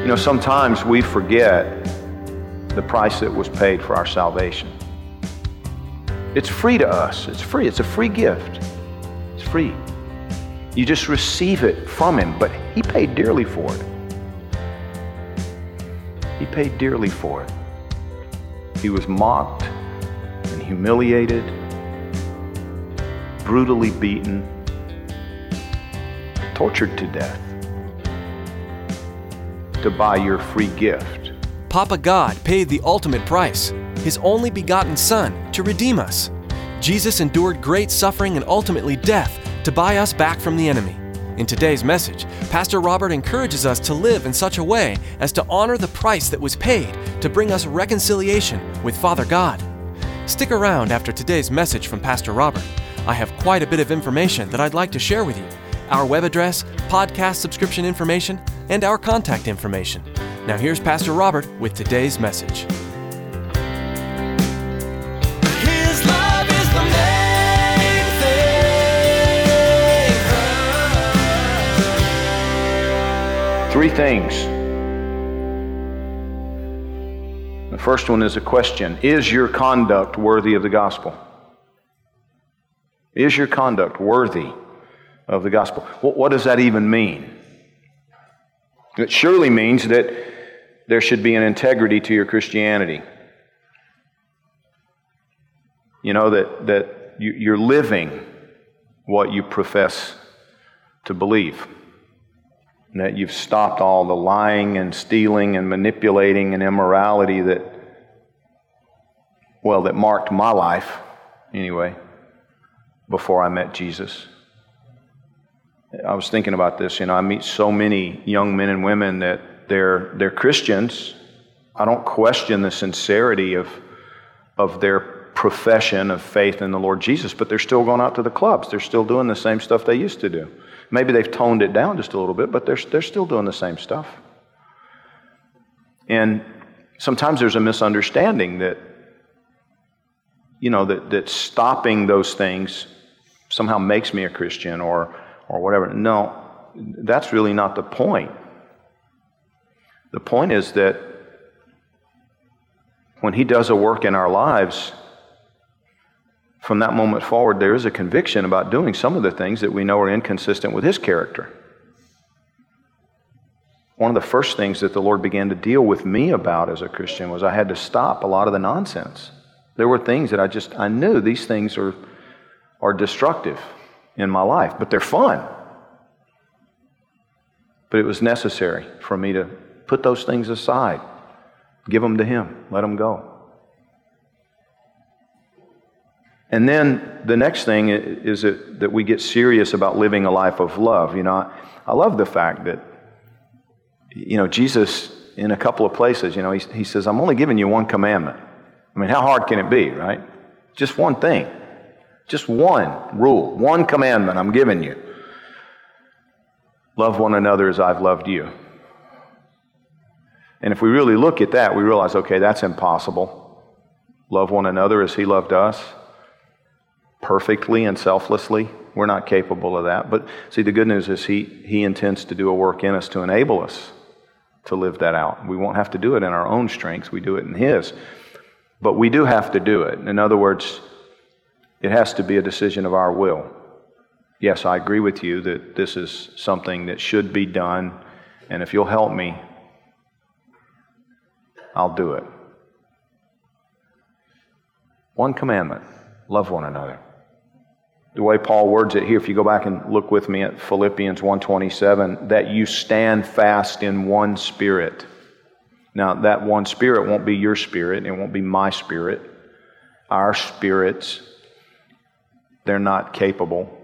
You know, sometimes we forget the price that was paid for our salvation. It's free to us. It's free. It's a free gift. It's free. You just receive it from Him, but He paid dearly for it. He paid dearly for it. He was mocked and humiliated, brutally beaten, tortured to death to buy your free gift. Papa God paid the ultimate price, His only begotten Son, to redeem us. Jesus endured great suffering and ultimately death to buy us back from the enemy. In today's message, Pastor Robert encourages us to live in such a way as to honor the price that was paid to bring us reconciliation with Father God. Stick around after today's message from Pastor Robert. I have quite a bit of information that I'd like to share with you our web address, podcast subscription information, and our contact information. Now, here's Pastor Robert with today's message. His love is the main thing. Three things. The first one is a question Is your conduct worthy of the gospel? Is your conduct worthy of the gospel? What, does that even mean? It surely means that there should be an integrity to your Christianity. You know, that, that you, you're living what you profess to believe. And that you've stopped all the lying and stealing and manipulating and immorality that, well, that marked my life, anyway, before I met Jesus. I was thinking about this. You know, I meet so many young men and women that they're, they're Christians. I don't question the sincerity of, of their profession of faith in the Lord Jesus, but they're still going out to the clubs. They're still doing the same stuff they used to do. Maybe they've toned it down just a little bit, but they're, they're still doing the same stuff. And sometimes there's a misunderstanding that, you know, that, that stopping those things somehow makes me a Christian or, or whatever. No, that's really not the point. The point is that when He does a work in our lives, from that moment forward, there is a conviction about doing some of the things that we know are inconsistent with His character. One of the first things that the Lord began to deal with me about as a Christian was I had to stop a lot of the nonsense. There were things that I just, I knew these things are, are destructive in my life, but they're fun. But it was necessary for me to put those things aside, give them to Him, let them go. And then the next thing is that, we get serious about living a life of love. You know, I, I love the fact that, you know, Jesus, in a couple of places, you know, he, he says, I'm only giving you one commandment. I mean, how hard can it be, right? Just one thing. Just one rule, one commandment I'm giving you. Love one another as I've loved you. And if we really look at that, we realize, okay, that's impossible. Love one another as He loved us perfectly and selflessly. We're not capable of that. But see, the good news is He, he intends to do a work in us to enable us to live that out. We won't have to do it in our own strengths, we do it in His. But we do have to do it. In other words, it has to be a decision of our will. Yes, I agree with you that this is something that should be done, and if you'll help me, I'll do it. One commandment love one another. the way Paul words it here, if you go back and look with me at Philippians 1:27, that you stand fast in one spirit. Now, that one spirit won't be your spirit, it won't be my spirit. Our spirits, they're not capable.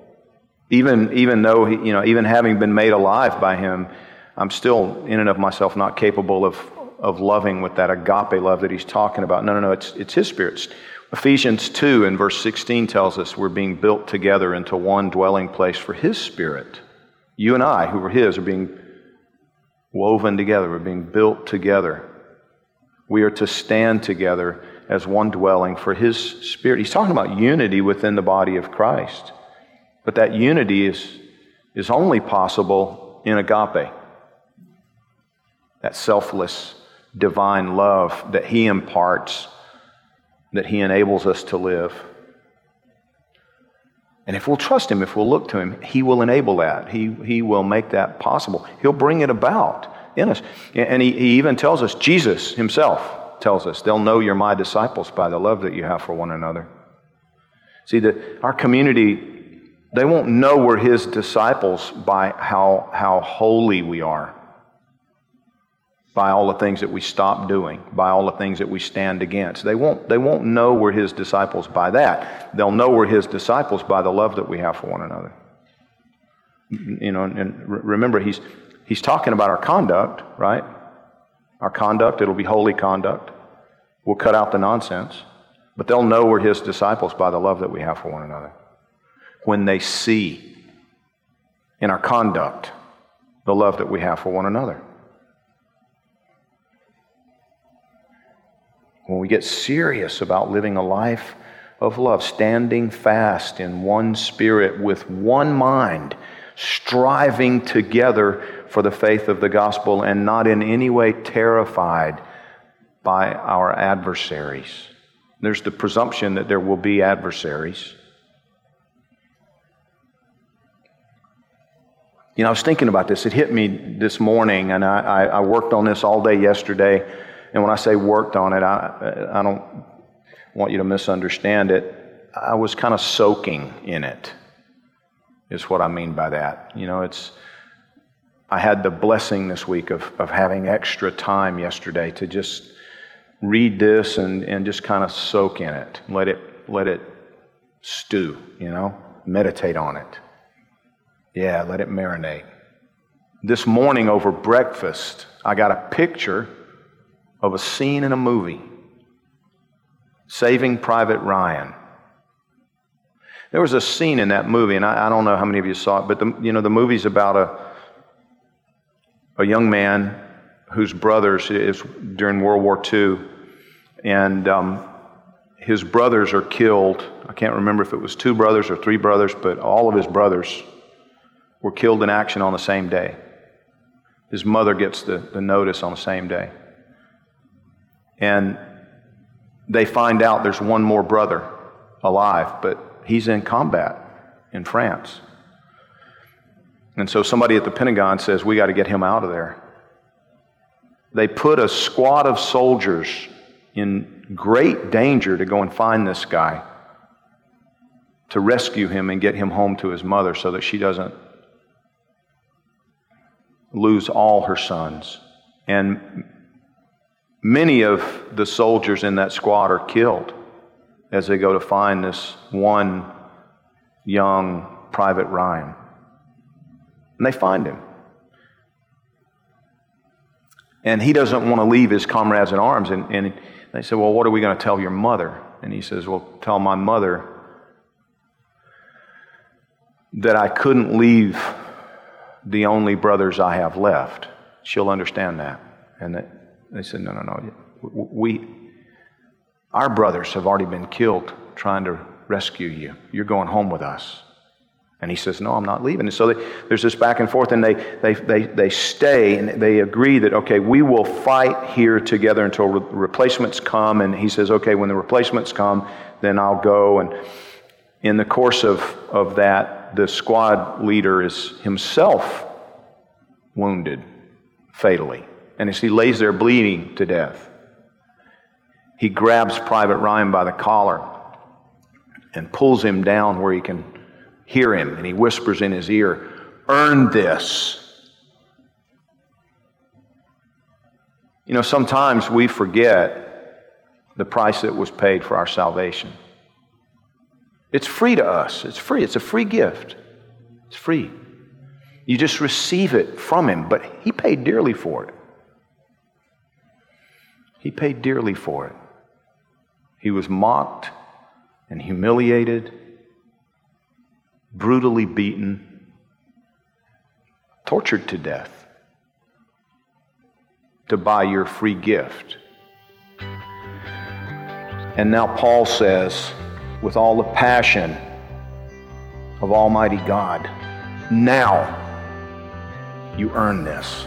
Even, even though, you know, even having been made alive by him, I'm still, in and of myself, not capable of, of loving with that agape love that he's talking about. No, no, no, it's, it's his spirit. Ephesians 2 and verse 16 tells us we're being built together into one dwelling place for his spirit. You and I, who are his, are being woven together, we're being built together. We are to stand together as one dwelling for his spirit. He's talking about unity within the body of Christ. But that unity is, is only possible in agape that selfless divine love that He imparts, that He enables us to live. And if we'll trust Him, if we'll look to Him, He will enable that. He, he will make that possible. He'll bring it about in us. And he, he even tells us, Jesus Himself tells us, they'll know you're my disciples by the love that you have for one another. See, the, our community, they won't know we're His disciples by how, how holy we are by all the things that we stop doing, by all the things that we stand against. They won't, they won't know we're his disciples by that. They'll know we're his disciples by the love that we have for one another. You know, and remember, he's, he's talking about our conduct, right? Our conduct, it'll be holy conduct. We'll cut out the nonsense. But they'll know we're his disciples by the love that we have for one another. When they see in our conduct the love that we have for one another. When we get serious about living a life of love, standing fast in one spirit with one mind, striving together for the faith of the gospel, and not in any way terrified by our adversaries. There's the presumption that there will be adversaries. You know, I was thinking about this. It hit me this morning, and I, I, worked on this all day yesterday. And when I say worked on it, I, I don't want you to misunderstand it. I was kind of soaking in it, is what I mean by that. You know, it's, I had the blessing this week of, of having extra time yesterday to just read this and, and just kind of soak in it. Let it, let it stew, you know, meditate on it. Yeah, let it marinate. This morning over breakfast, I got a picture of a scene in a movie Saving Private Ryan. There was a scene in that movie, and I, I, don't know how many of you saw it, but the, you know, the movie's about a, a young man whose brothers is during World War II, and um, his brothers are killed. I can't remember if it was two brothers or three brothers, but all of his brothers were killed in action on the same day. His mother gets the, the notice on the same day. And they find out there's one more brother alive, but he's in combat in France. And so somebody at the Pentagon says, We got to get him out of there. They put a squad of soldiers in great danger to go and find this guy, to rescue him and get him home to his mother so that she doesn't lose all her sons. And Many of the soldiers in that squad are killed as they go to find this one young Private Ryan. And they find him. And he doesn't want to leave his comrades in arms. And, and they say, Well, what are we going to tell your mother? And he says, Well, tell my mother that I couldn't leave the only brothers I have left. She'll understand that. And they said, No, no, no. We, our brothers have already been killed trying to rescue you. You're going home with us. And he says, No, I'm not leaving. And so they, there's this back and forth, and they, they, they, they stay and they agree that, okay, we will fight here together until re- replacements come. And he says, Okay, when the replacements come, then I'll go. And in the course of, of that, the squad leader is himself wounded fatally. And as he lays there bleeding to death, he grabs Private Ryan by the collar and pulls him down where he can hear him and he whispers in his ear, Earn this. You know, sometimes we forget the price that was paid for our salvation. It's free to us. It's free. It's a free gift. It's free. You just receive it from Him, but He paid dearly for it. He paid dearly for it. He was mocked and humiliated, brutally beaten, tortured to death to buy your free gift. And now Paul says, with all the passion of Almighty God, now you earn this.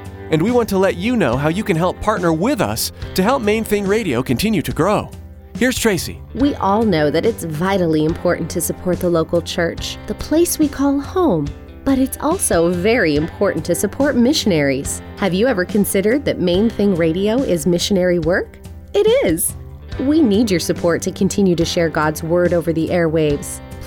and we want to let you know how you can help partner with us to help Main Thing Radio continue to grow. Here's Tracy. We all know that it's vitally important to support the local church, the place we call home. But it's also very important to support missionaries. Have you ever considered that Main Thing Radio is missionary work? It is. We need your support to continue to share God's Word over the airwaves.